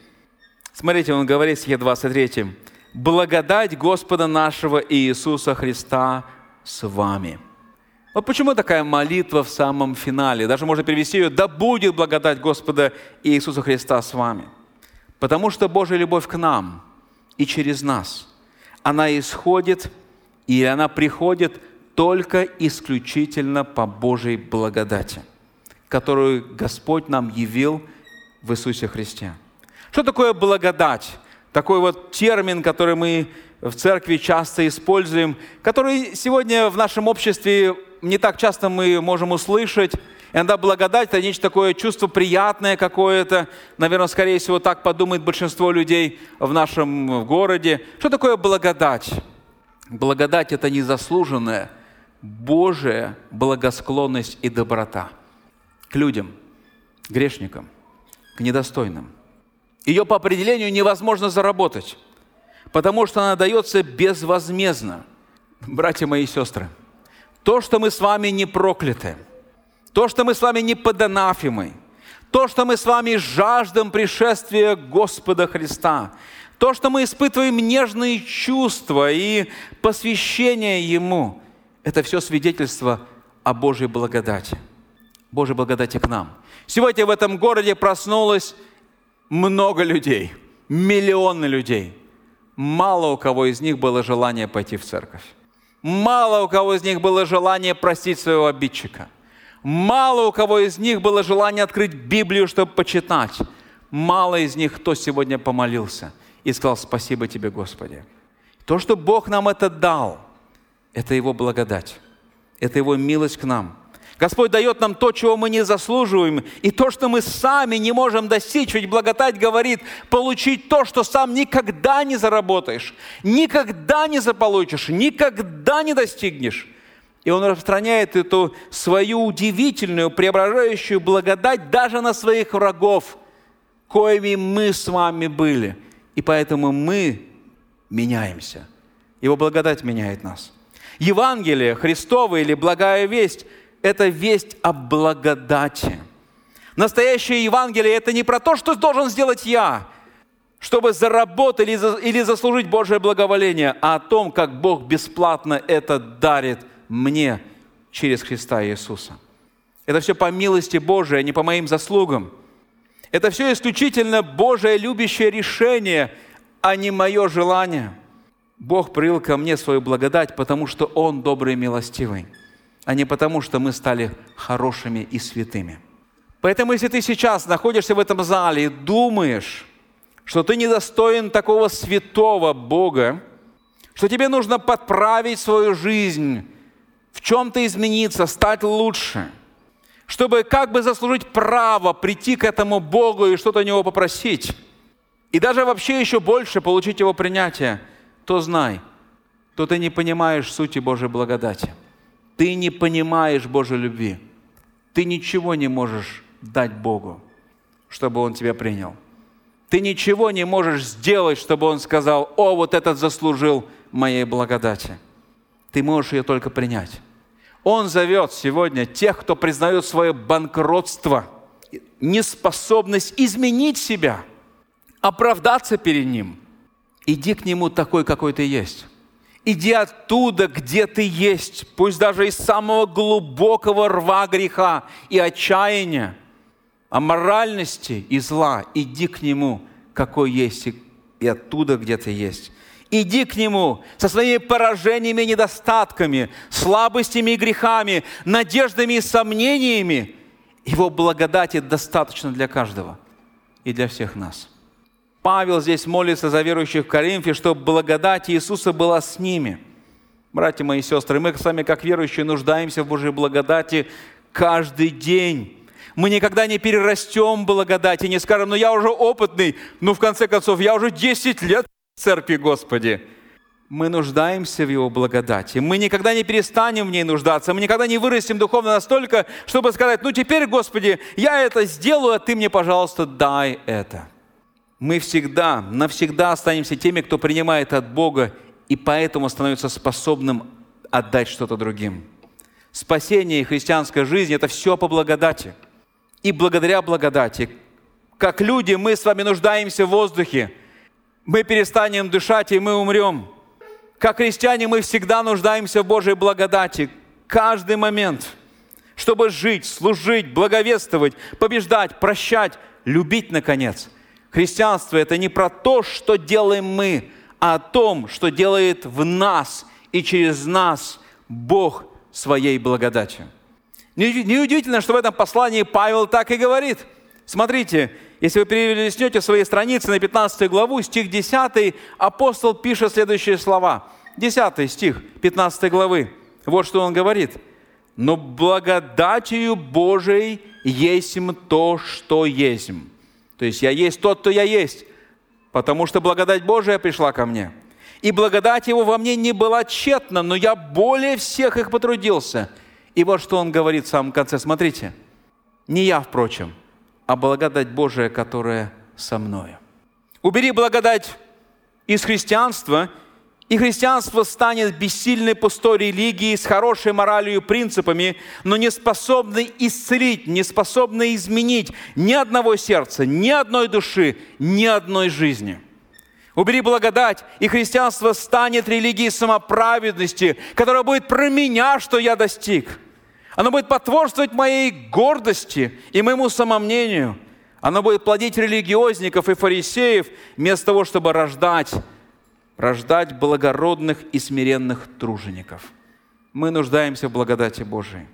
[SPEAKER 3] Смотрите, он говорит в стихе 23. «Благодать Господа нашего Иисуса Христа с вами». Вот почему такая молитва в самом финале? Даже можно перевести ее «Да будет благодать Господа Иисуса Христа с вами». Потому что Божья любовь к нам и через нас, она исходит и она приходит только исключительно по Божьей благодати, которую Господь нам явил в Иисусе Христе. Что такое благодать? Такой вот термин, который мы в церкви часто используем, который сегодня в нашем обществе не так часто мы можем услышать. Иногда благодать – это нечто такое чувство приятное какое-то. Наверное, скорее всего, так подумает большинство людей в нашем городе. Что такое благодать? Благодать – это незаслуженная Божия благосклонность и доброта к людям, грешникам, к недостойным. Ее по определению невозможно заработать, потому что она дается безвозмездно. Братья мои и сестры, то, что мы с вами не прокляты, то, что мы с вами не под то, что мы с вами жаждем пришествия Господа Христа, то, что мы испытываем нежные чувства и посвящение Ему, это все свидетельство о Божьей благодати. Божьей благодати к нам. Сегодня в этом городе проснулось много людей, миллионы людей. Мало у кого из них было желание пойти в церковь. Мало у кого из них было желание простить своего обидчика. Мало у кого из них было желание открыть Библию, чтобы почитать. Мало из них кто сегодня помолился и сказал «Спасибо тебе, Господи». То, что Бог нам это дал, это Его благодать, это Его милость к нам – Господь дает нам то, чего мы не заслуживаем, и то, что мы сами не можем достичь. Ведь благодать говорит, получить то, что сам никогда не заработаешь, никогда не заполучишь, никогда не достигнешь. И Он распространяет эту свою удивительную, преображающую благодать даже на своих врагов, коими мы с вами были. И поэтому мы меняемся. Его благодать меняет нас. Евангелие, Христово или благая весть – это весть о благодати. Настоящее Евангелие – это не про то, что должен сделать я, чтобы заработать или заслужить Божье благоволение, а о том, как Бог бесплатно это дарит мне через Христа Иисуса. Это все по милости Божией, а не по моим заслугам. Это все исключительно Божие любящее решение, а не мое желание. Бог прил ко мне свою благодать, потому что Он добрый и милостивый а не потому, что мы стали хорошими и святыми. Поэтому, если ты сейчас находишься в этом зале и думаешь, что ты недостоин такого святого Бога, что тебе нужно подправить свою жизнь, в чем-то измениться, стать лучше, чтобы как бы заслужить право прийти к этому Богу и что-то у Него попросить, и даже вообще еще больше получить Его принятие, то знай, то ты не понимаешь сути Божьей благодати – ты не понимаешь Божьей любви. Ты ничего не можешь дать Богу, чтобы Он тебя принял. Ты ничего не можешь сделать, чтобы Он сказал, о, вот этот заслужил моей благодати. Ты можешь ее только принять. Он зовет сегодня тех, кто признает свое банкротство, неспособность изменить себя, оправдаться перед Ним. Иди к Нему такой, какой ты есть. Иди оттуда, где ты есть, пусть даже из самого глубокого рва греха и отчаяния, аморальности и зла. Иди к Нему, какой есть, и оттуда, где ты есть. Иди к Нему со своими поражениями и недостатками, слабостями и грехами, надеждами и сомнениями. Его благодати достаточно для каждого и для всех нас. Павел здесь молится за верующих в Коринфе, чтобы благодать Иисуса была с ними. Братья мои и сестры, мы с вами, как верующие, нуждаемся в Божьей благодати каждый день. Мы никогда не перерастем благодати, не скажем, ну я уже опытный, ну в конце концов, я уже 10 лет в церкви Господи. Мы нуждаемся в Его благодати. Мы никогда не перестанем в ней нуждаться. Мы никогда не вырастем духовно настолько, чтобы сказать, ну теперь, Господи, я это сделаю, а Ты мне, пожалуйста, дай это мы всегда, навсегда останемся теми, кто принимает от Бога и поэтому становится способным отдать что-то другим. Спасение и христианская жизнь – это все по благодати. И благодаря благодати, как люди, мы с вами нуждаемся в воздухе. Мы перестанем дышать, и мы умрем. Как христиане мы всегда нуждаемся в Божьей благодати. Каждый момент, чтобы жить, служить, благовествовать, побеждать, прощать, любить, наконец – Христианство – это не про то, что делаем мы, а о том, что делает в нас и через нас Бог своей благодатью. Неудивительно, что в этом послании Павел так и говорит. Смотрите, Если вы перелистнете свои страницы на 15 главу, стих 10, апостол пишет следующие слова. 10 стих 15 главы. Вот что он говорит. «Но благодатью Божией есть то, что есть». То есть я есть тот, кто я есть, потому что благодать Божия пришла ко мне. И благодать Его во мне не была тщетна, но я более всех их потрудился. И вот что он говорит в самом конце. Смотрите. Не я, впрочем, а благодать Божия, которая со мною. Убери благодать из христианства, и христианство станет бессильной пустой религией с хорошей моралью и принципами, но не способной исцелить, не способной изменить ни одного сердца, ни одной души, ни одной жизни. Убери благодать, и христианство станет религией самоправедности, которая будет про меня, что я достиг – оно будет потворствовать моей гордости и моему самомнению. Оно будет плодить религиозников и фарисеев, вместо того, чтобы рождать, рождать благородных и смиренных тружеников. Мы нуждаемся в благодати Божией.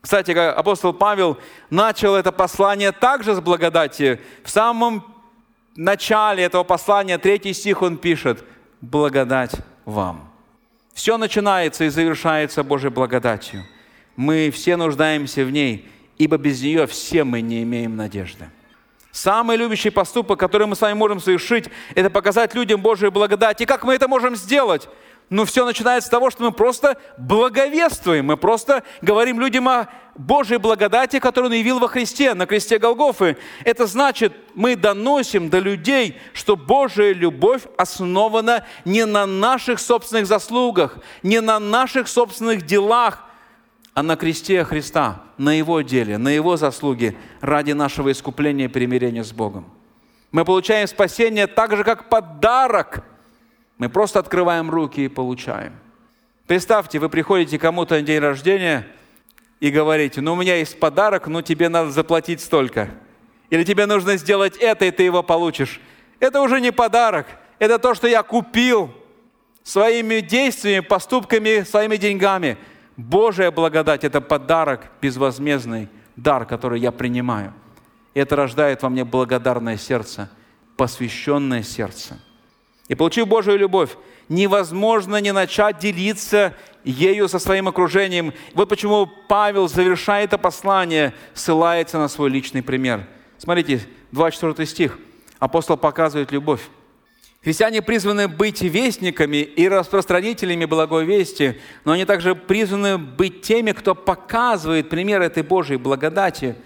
[SPEAKER 3] Кстати, апостол Павел начал это послание также с благодати. В самом начале этого послания, третий стих он пишет, «Благодать вам». Все начинается и завершается Божьей благодатью – мы все нуждаемся в ней, ибо без нее все мы не имеем надежды. Самый любящий поступок, который мы с вами можем совершить, это показать людям Божию благодать. И как мы это можем сделать? Ну, все начинается с того, что мы просто благовествуем, мы просто говорим людям о Божьей благодати, которую Он явил во Христе, на кресте Голгофы. Это значит, мы доносим до людей, что Божья любовь основана не на наших собственных заслугах, не на наших собственных делах, а на кресте Христа, на Его деле, на Его заслуги ради нашего искупления и примирения с Богом. Мы получаем спасение так же, как подарок. Мы просто открываем руки и получаем. Представьте, вы приходите кому-то на день рождения и говорите, ну у меня есть подарок, но тебе надо заплатить столько. Или тебе нужно сделать это, и ты его получишь. Это уже не подарок, это то, что я купил своими действиями, поступками, своими деньгами – Божья благодать – это подарок, безвозмездный дар, который я принимаю. И это рождает во мне благодарное сердце, посвященное сердце. И получив Божью любовь, невозможно не начать делиться ею со своим окружением. Вот почему Павел, завершая это послание, ссылается на свой личный пример. Смотрите, 24 стих. Апостол показывает любовь. Христиане призваны быть вестниками и распространителями благой вести, но они также призваны быть теми, кто показывает пример этой Божьей благодати,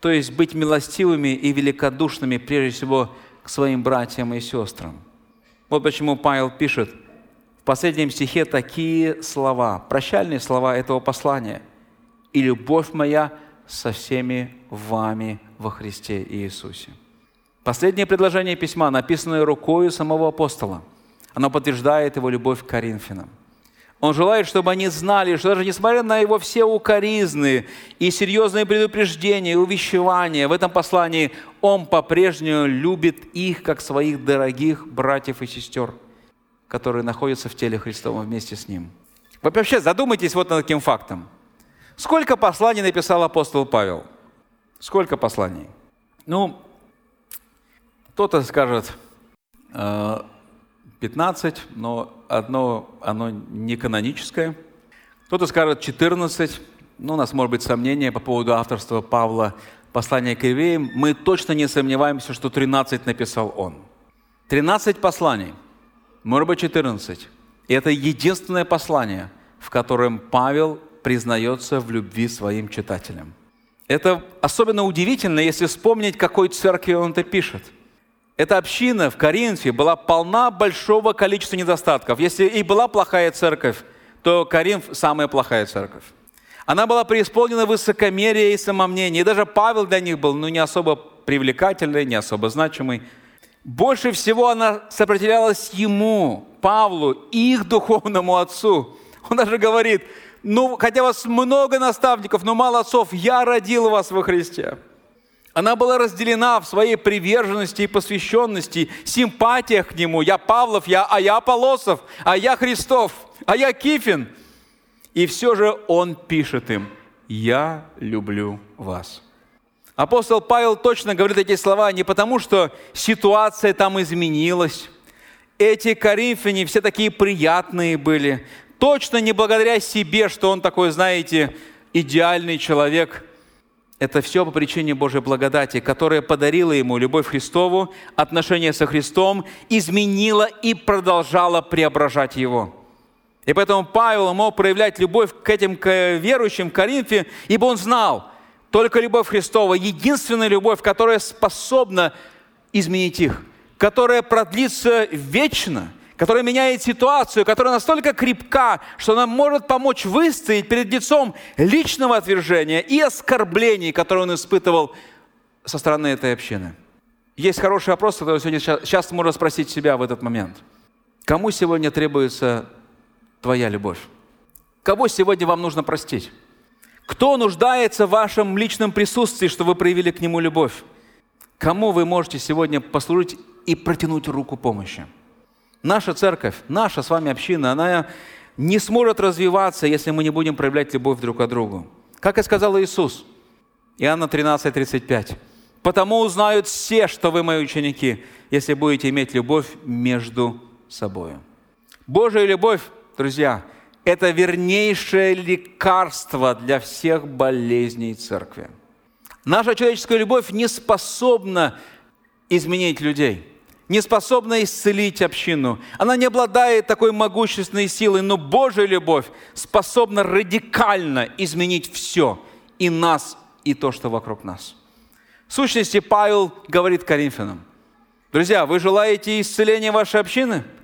[SPEAKER 3] то есть быть милостивыми и великодушными, прежде всего, к своим братьям и сестрам. Вот почему Павел пишет в последнем стихе такие слова, прощальные слова этого послания. «И любовь моя со всеми вами во Христе Иисусе». Последнее предложение письма, написанное рукой самого апостола, оно подтверждает его любовь к Коринфянам. Он желает, чтобы они знали, что даже несмотря на его все укоризны и серьезные предупреждения и увещевания, в этом послании он по-прежнему любит их, как своих дорогих братьев и сестер, которые находятся в теле Христовом вместе с ним. Вообще задумайтесь вот над таким фактом. Сколько посланий написал апостол Павел? Сколько посланий? Ну, кто-то скажет 15, э, но одно, оно не каноническое. Кто-то скажет 14, ну, у нас может быть сомнение по поводу авторства Павла послания к евреям. Мы точно не сомневаемся, что 13 написал он. 13 посланий, может быть 14. И это единственное послание, в котором Павел признается в любви своим читателям. Это особенно удивительно, если вспомнить, какой церкви он это пишет – эта община в Коринфе была полна большого количества недостатков. Если и была плохая церковь, то Коринф – самая плохая церковь. Она была преисполнена высокомерия и самомнения. И даже Павел для них был ну, не особо привлекательный, не особо значимый. Больше всего она сопротивлялась ему, Павлу, их духовному отцу. Он даже говорит, ну, хотя вас много наставников, но мало отцов, я родил вас во Христе. Она была разделена в своей приверженности и посвященности, симпатиях к Нему. Я Павлов, я, а я Полосов, а я Христов, а я Кифин. И все же Он пишет им, «Я люблю вас». Апостол Павел точно говорит эти слова не потому, что ситуация там изменилась. Эти коринфяне все такие приятные были. Точно не благодаря себе, что он такой, знаете, идеальный человек. Это все по причине Божьей благодати, которая подарила ему любовь к Христову, отношения со Христом, изменила и продолжала преображать его. И поэтому Павел мог проявлять любовь к этим верующим в Коринфе, ибо он знал – только любовь Христова, единственная любовь, которая способна изменить их, которая продлится вечно, которая меняет ситуацию, которая настолько крепка, что она может помочь выстоять перед лицом личного отвержения и оскорблений, которые он испытывал со стороны этой общины. Есть хороший вопрос, который сегодня сейчас можно спросить себя в этот момент. Кому сегодня требуется твоя любовь? Кого сегодня вам нужно простить? Кто нуждается в вашем личном присутствии, чтобы вы проявили к нему любовь? Кому вы можете сегодня послужить и протянуть руку помощи? Наша церковь, наша с вами община, она не сможет развиваться, если мы не будем проявлять любовь друг к другу. Как и сказал Иисус, Иоанна 13, 35. «Потому узнают все, что вы мои ученики, если будете иметь любовь между собой». Божья любовь, друзья – это вернейшее лекарство для всех болезней церкви. Наша человеческая любовь не способна изменить людей, не способна исцелить общину. Она не обладает такой могущественной силой, но Божья любовь способна радикально изменить все, и нас, и то, что вокруг нас. В сущности, Павел говорит Коринфянам, друзья, вы желаете исцеления вашей общины –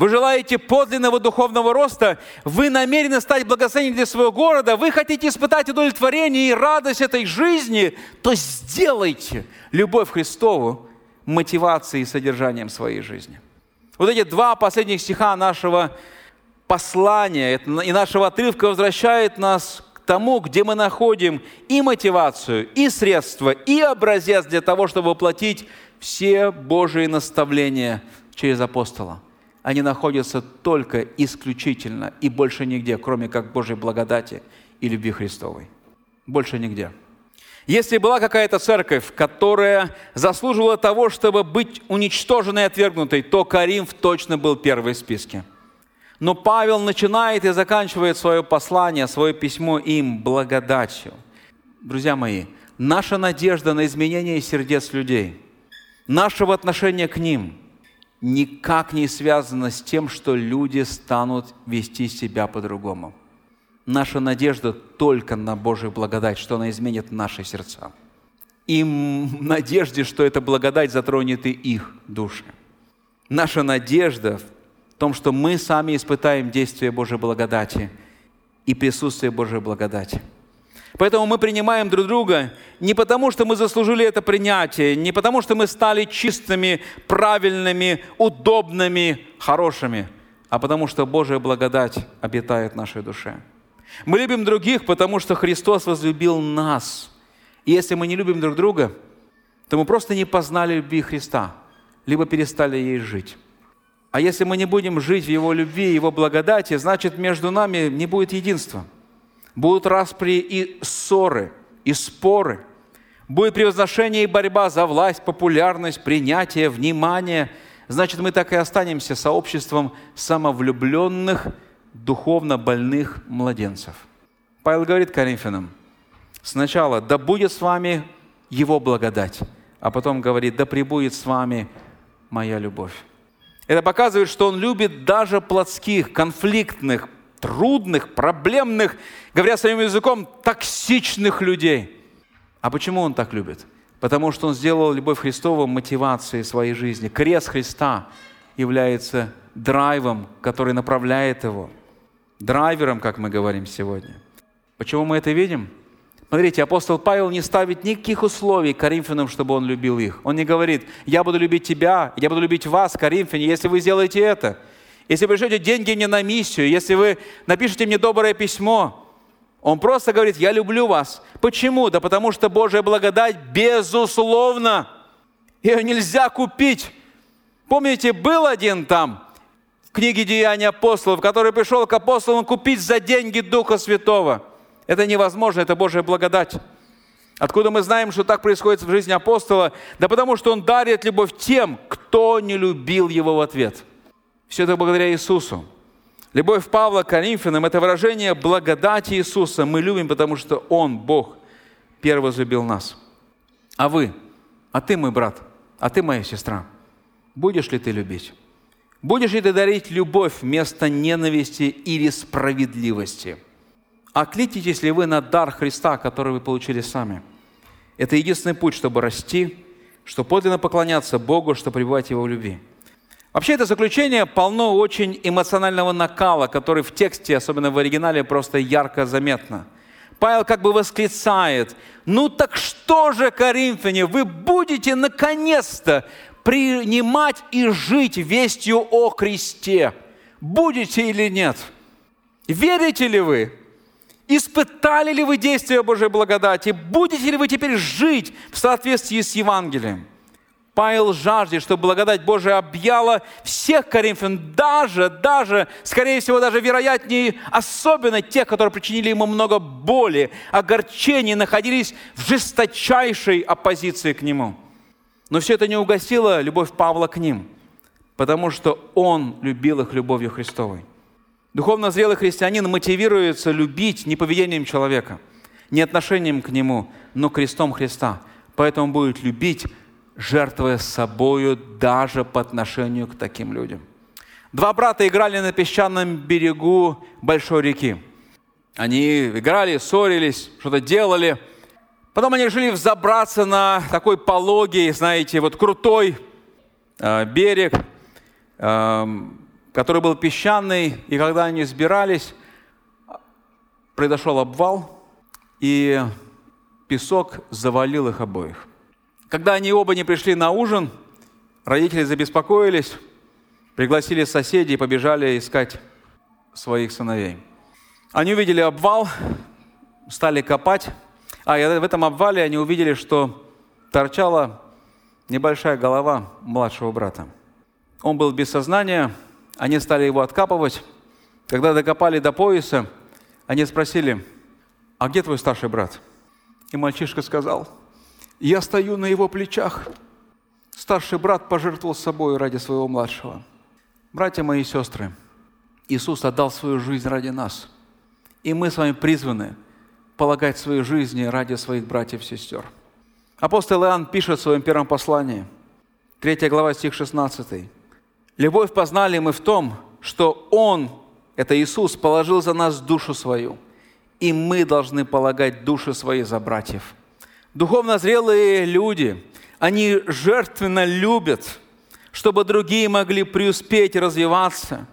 [SPEAKER 3] вы желаете подлинного духовного роста, вы намерены стать благословением для своего города, вы хотите испытать удовлетворение и радость этой жизни, то сделайте любовь Христову мотивацией и содержанием своей жизни. Вот эти два последних стиха нашего послания и нашего отрывка возвращают нас к тому, где мы находим и мотивацию, и средства, и образец для того, чтобы воплотить все Божьи наставления через апостола – они находятся только исключительно и больше нигде, кроме как Божьей благодати и любви Христовой. Больше нигде. Если была какая-то церковь, которая заслуживала того, чтобы быть уничтоженной и отвергнутой, то Каримф точно был первый в списке. Но Павел начинает и заканчивает свое послание, свое письмо им благодатью. Друзья мои, наша надежда на изменение сердец людей, нашего отношения к ним – никак не связано с тем, что люди станут вести себя по-другому. Наша надежда только на Божию благодать, что она изменит наши сердца. И надежде, что эта благодать затронет и их души. Наша надежда в том, что мы сами испытаем действие Божьей благодати и присутствие Божьей благодати – Поэтому мы принимаем друг друга не потому, что мы заслужили это принятие, не потому, что мы стали чистыми, правильными, удобными, хорошими, а потому что Божья благодать обитает в нашей душе. Мы любим других, потому что Христос возлюбил нас. И если мы не любим друг друга, то мы просто не познали любви Христа, либо перестали ей жить. А если мы не будем жить в Его любви, Его благодати, значит, между нами не будет единства – Будут распри и ссоры, и споры. Будет превозношение и борьба за власть, популярность, принятие, внимание. Значит, мы так и останемся сообществом самовлюбленных, духовно больных младенцев. Павел говорит Коринфянам, сначала «да будет с вами Его благодать», а потом говорит «да пребудет с вами моя любовь». Это показывает, что он любит даже плотских, конфликтных, трудных, проблемных, говоря своим языком, токсичных людей. А почему он так любит? Потому что он сделал любовь Христова мотивацией своей жизни. Крест Христа является драйвом, который направляет его. Драйвером, как мы говорим сегодня. Почему мы это видим? Смотрите, апостол Павел не ставит никаких условий Коринфянам, чтобы он любил их. Он не говорит, я буду любить тебя, я буду любить вас, Коринфяне, если вы сделаете это – если вы пришлете деньги мне на миссию, если вы напишите мне доброе письмо, он просто говорит, я люблю вас. Почему? Да потому что Божья благодать безусловно. Ее нельзя купить. Помните, был один там в книге Деяний апостолов, который пришел к апостолам купить за деньги Духа Святого. Это невозможно, это Божья благодать. Откуда мы знаем, что так происходит в жизни апостола? Да потому что он дарит любовь тем, кто не любил его в ответ. Все это благодаря Иисусу. Любовь Павла к Коринфянам – это выражение благодати Иисуса. Мы любим, потому что Он, Бог, первый возлюбил нас. А вы? А ты, мой брат? А ты, моя сестра? Будешь ли ты любить? Будешь ли ты дарить любовь вместо ненависти или справедливости? Окликнитесь ли вы на дар Христа, который вы получили сами? Это единственный путь, чтобы расти, чтобы подлинно поклоняться Богу, чтобы пребывать в Его любви. Вообще это заключение полно очень эмоционального накала, который в тексте, особенно в оригинале, просто ярко заметно. Павел как бы восклицает, ну так что же, коринфяне, вы будете наконец-то принимать и жить вестью о Христе? Будете или нет? Верите ли вы? Испытали ли вы действие Божьей благодати? Будете ли вы теперь жить в соответствии с Евангелием? Павел жаждет, чтобы благодать Божия объяла всех коринфян, даже, даже, скорее всего, даже вероятнее, особенно тех, которые причинили ему много боли, огорчений, находились в жесточайшей оппозиции к нему. Но все это не угасило любовь Павла к ним, потому что он любил их любовью Христовой. Духовно зрелый христианин мотивируется любить не поведением человека, не отношением к нему, но крестом Христа. Поэтому будет любить, жертвуя собою даже по отношению к таким людям. Два брата играли на песчаном берегу большой реки. Они играли, ссорились, что-то делали. Потом они решили взобраться на такой пологий, знаете, вот крутой э, берег. Э, который был песчаный, и когда они сбирались, произошел обвал, и песок завалил их обоих. Когда они оба не пришли на ужин, родители забеспокоились, пригласили соседей и побежали искать своих сыновей. Они увидели обвал, стали копать, а в этом обвале они увидели, что торчала небольшая голова младшего брата. Он был без сознания, они стали его откапывать. Когда докопали до пояса, они спросили, а где твой старший брат? И мальчишка сказал, я стою на его плечах. Старший брат пожертвовал собой ради своего младшего. Братья мои и сестры, Иисус отдал свою жизнь ради нас. И мы с вами призваны полагать свои жизни ради своих братьев и сестер. Апостол Иоанн пишет в своем первом послании, 3 глава, стих 16. Любовь познали мы в том, что Он, это Иисус, положил за нас душу свою, и мы должны полагать души свои за братьев. Духовно зрелые люди, они жертвенно любят, чтобы другие могли преуспеть и развиваться,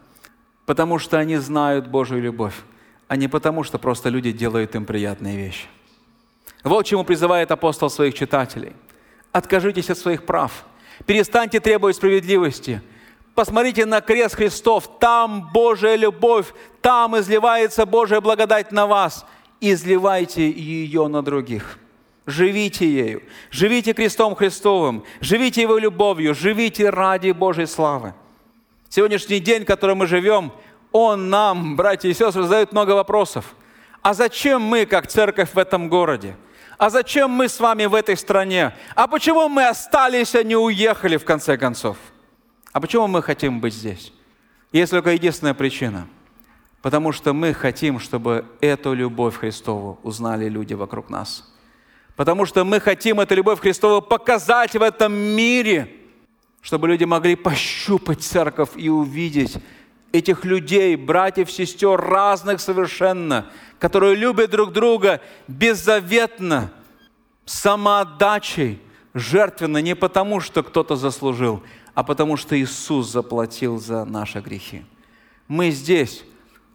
[SPEAKER 3] потому что они знают Божью любовь, а не потому, что просто люди делают им приятные вещи. Вот чему призывает апостол своих читателей. Откажитесь от своих прав, перестаньте требовать справедливости – Посмотрите на крест Христов. Там Божья любовь, там изливается Божья благодать на вас. Изливайте ее на других. Живите ею. Живите крестом Христовым. Живите Его любовью. Живите ради Божьей славы. Сегодняшний день, в котором мы живем, он нам, братья и сестры, задает много вопросов. А зачем мы, как церковь в этом городе? А зачем мы с вами в этой стране? А почему мы остались, а не уехали в конце концов? А почему мы хотим быть здесь? Есть только единственная причина. Потому что мы хотим, чтобы эту любовь Христову узнали люди вокруг нас. Потому что мы хотим эту любовь Христову показать в этом мире, чтобы люди могли пощупать церковь и увидеть этих людей, братьев, сестер, разных совершенно, которые любят друг друга беззаветно, самоотдачей, жертвенно, не потому, что кто-то заслужил, а потому что Иисус заплатил за наши грехи. Мы здесь,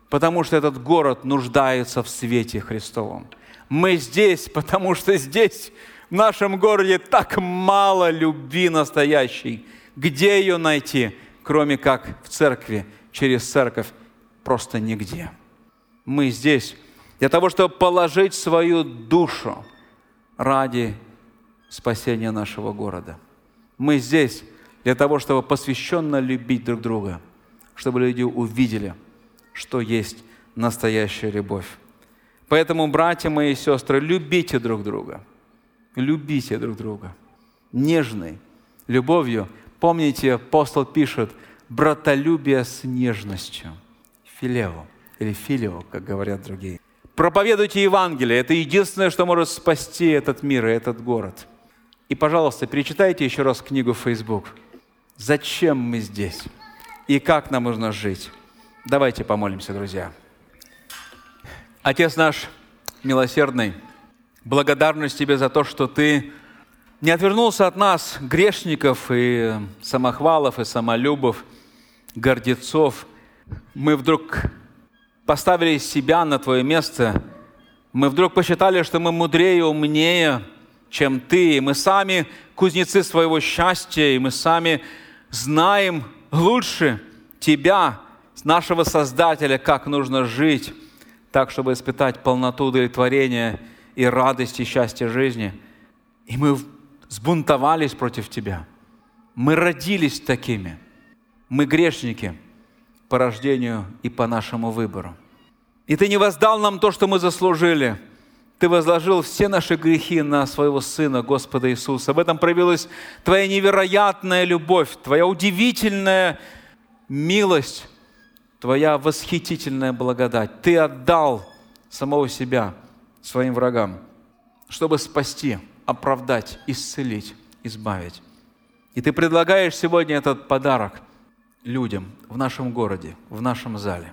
[SPEAKER 3] потому что этот город нуждается в свете Христовом. Мы здесь, потому что здесь, в нашем городе, так мало любви настоящей. Где ее найти, кроме как в церкви, через церковь? Просто нигде. Мы здесь для того, чтобы положить свою душу ради спасения нашего города. Мы здесь для того, чтобы посвященно любить друг друга, чтобы люди увидели, что есть настоящая любовь. Поэтому, братья мои и сестры, любите друг друга. Любите друг друга. Нежной любовью. Помните, апостол пишет, братолюбие с нежностью. Филео или филио, как говорят другие. Проповедуйте Евангелие. Это единственное, что может спасти этот мир и этот город. И, пожалуйста, перечитайте еще раз книгу Facebook. Зачем мы здесь? И как нам нужно жить? Давайте помолимся, друзья. Отец наш милосердный, благодарность Тебе за то, что Ты не отвернулся от нас, грешников и самохвалов, и самолюбов, гордецов. Мы вдруг поставили себя на Твое место. Мы вдруг посчитали, что мы мудрее, умнее, чем Ты. И мы сами кузнецы своего счастья, и мы сами знаем лучше Тебя, нашего Создателя, как нужно жить, так, чтобы испытать полноту удовлетворения и радость и счастья жизни. И мы сбунтовались против Тебя. Мы родились такими. Мы грешники по рождению и по нашему выбору. И Ты не воздал нам то, что мы заслужили. Ты возложил все наши грехи на Своего Сына, Господа Иисуса. В этом проявилась Твоя невероятная любовь, Твоя удивительная милость, Твоя восхитительная благодать. Ты отдал самого себя своим врагам, чтобы спасти, оправдать, исцелить, избавить. И Ты предлагаешь сегодня этот подарок людям в нашем городе, в нашем зале.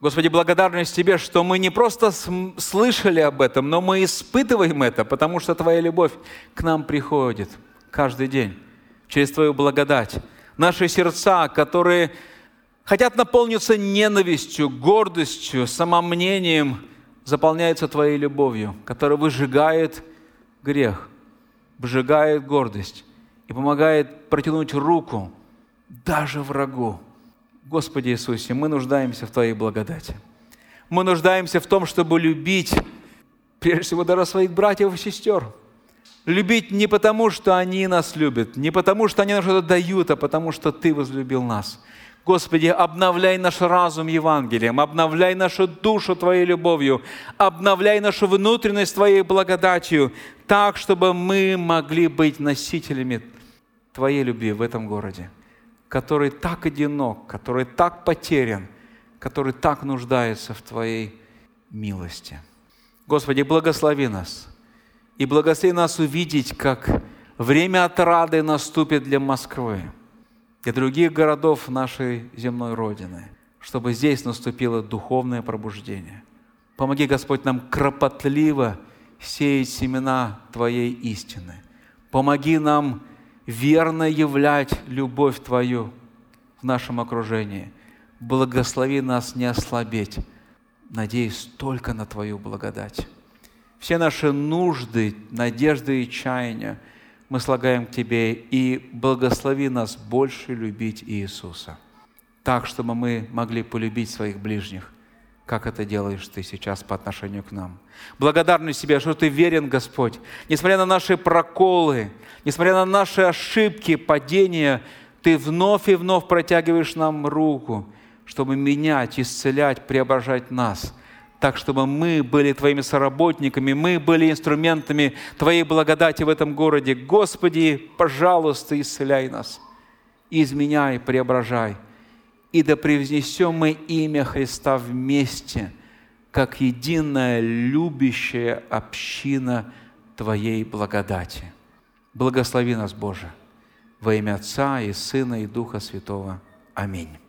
[SPEAKER 3] Господи, благодарность Тебе, что мы не просто слышали об этом, но мы испытываем это, потому что Твоя любовь к нам приходит каждый день через Твою благодать. Наши сердца, которые хотят наполниться ненавистью, гордостью, самомнением, заполняются Твоей любовью, которая выжигает грех, выжигает гордость и помогает протянуть руку даже врагу. Господи Иисусе, мы нуждаемся в Твоей благодати. Мы нуждаемся в том, чтобы любить, прежде всего, даже своих братьев и сестер. Любить не потому, что они нас любят, не потому, что они нам что-то дают, а потому, что Ты возлюбил нас – Господи, обновляй наш разум Евангелием, обновляй нашу душу Твоей любовью, обновляй нашу внутренность Твоей благодатью, так, чтобы мы могли быть носителями Твоей любви в этом городе, который так одинок, который так потерян, который так нуждается в Твоей милости. Господи, благослови нас и благослови нас увидеть, как время отрады наступит для Москвы – для других городов нашей земной Родины, чтобы здесь наступило духовное пробуждение. Помоги, Господь, нам кропотливо сеять семена Твоей истины. Помоги нам верно являть любовь Твою в нашем окружении. Благослови нас не ослабеть, надеясь только на Твою благодать. Все наши нужды, надежды и чаяния – мы слагаем к Тебе и благослови нас больше любить Иисуса, так, чтобы мы могли полюбить своих ближних, как это делаешь Ты сейчас по отношению к нам. Благодарность Тебе, что Ты верен, Господь. Несмотря на наши проколы, несмотря на наши ошибки, падения, Ты вновь и вновь протягиваешь нам руку, чтобы менять, исцелять, преображать нас – так, чтобы мы были Твоими соработниками, мы были инструментами Твоей благодати в этом городе. Господи, пожалуйста, исцеляй нас, изменяй, преображай. И да превзнесем мы имя Христа вместе, как единая любящая община Твоей благодати. Благослови нас, Боже, во имя Отца и Сына и Духа Святого. Аминь.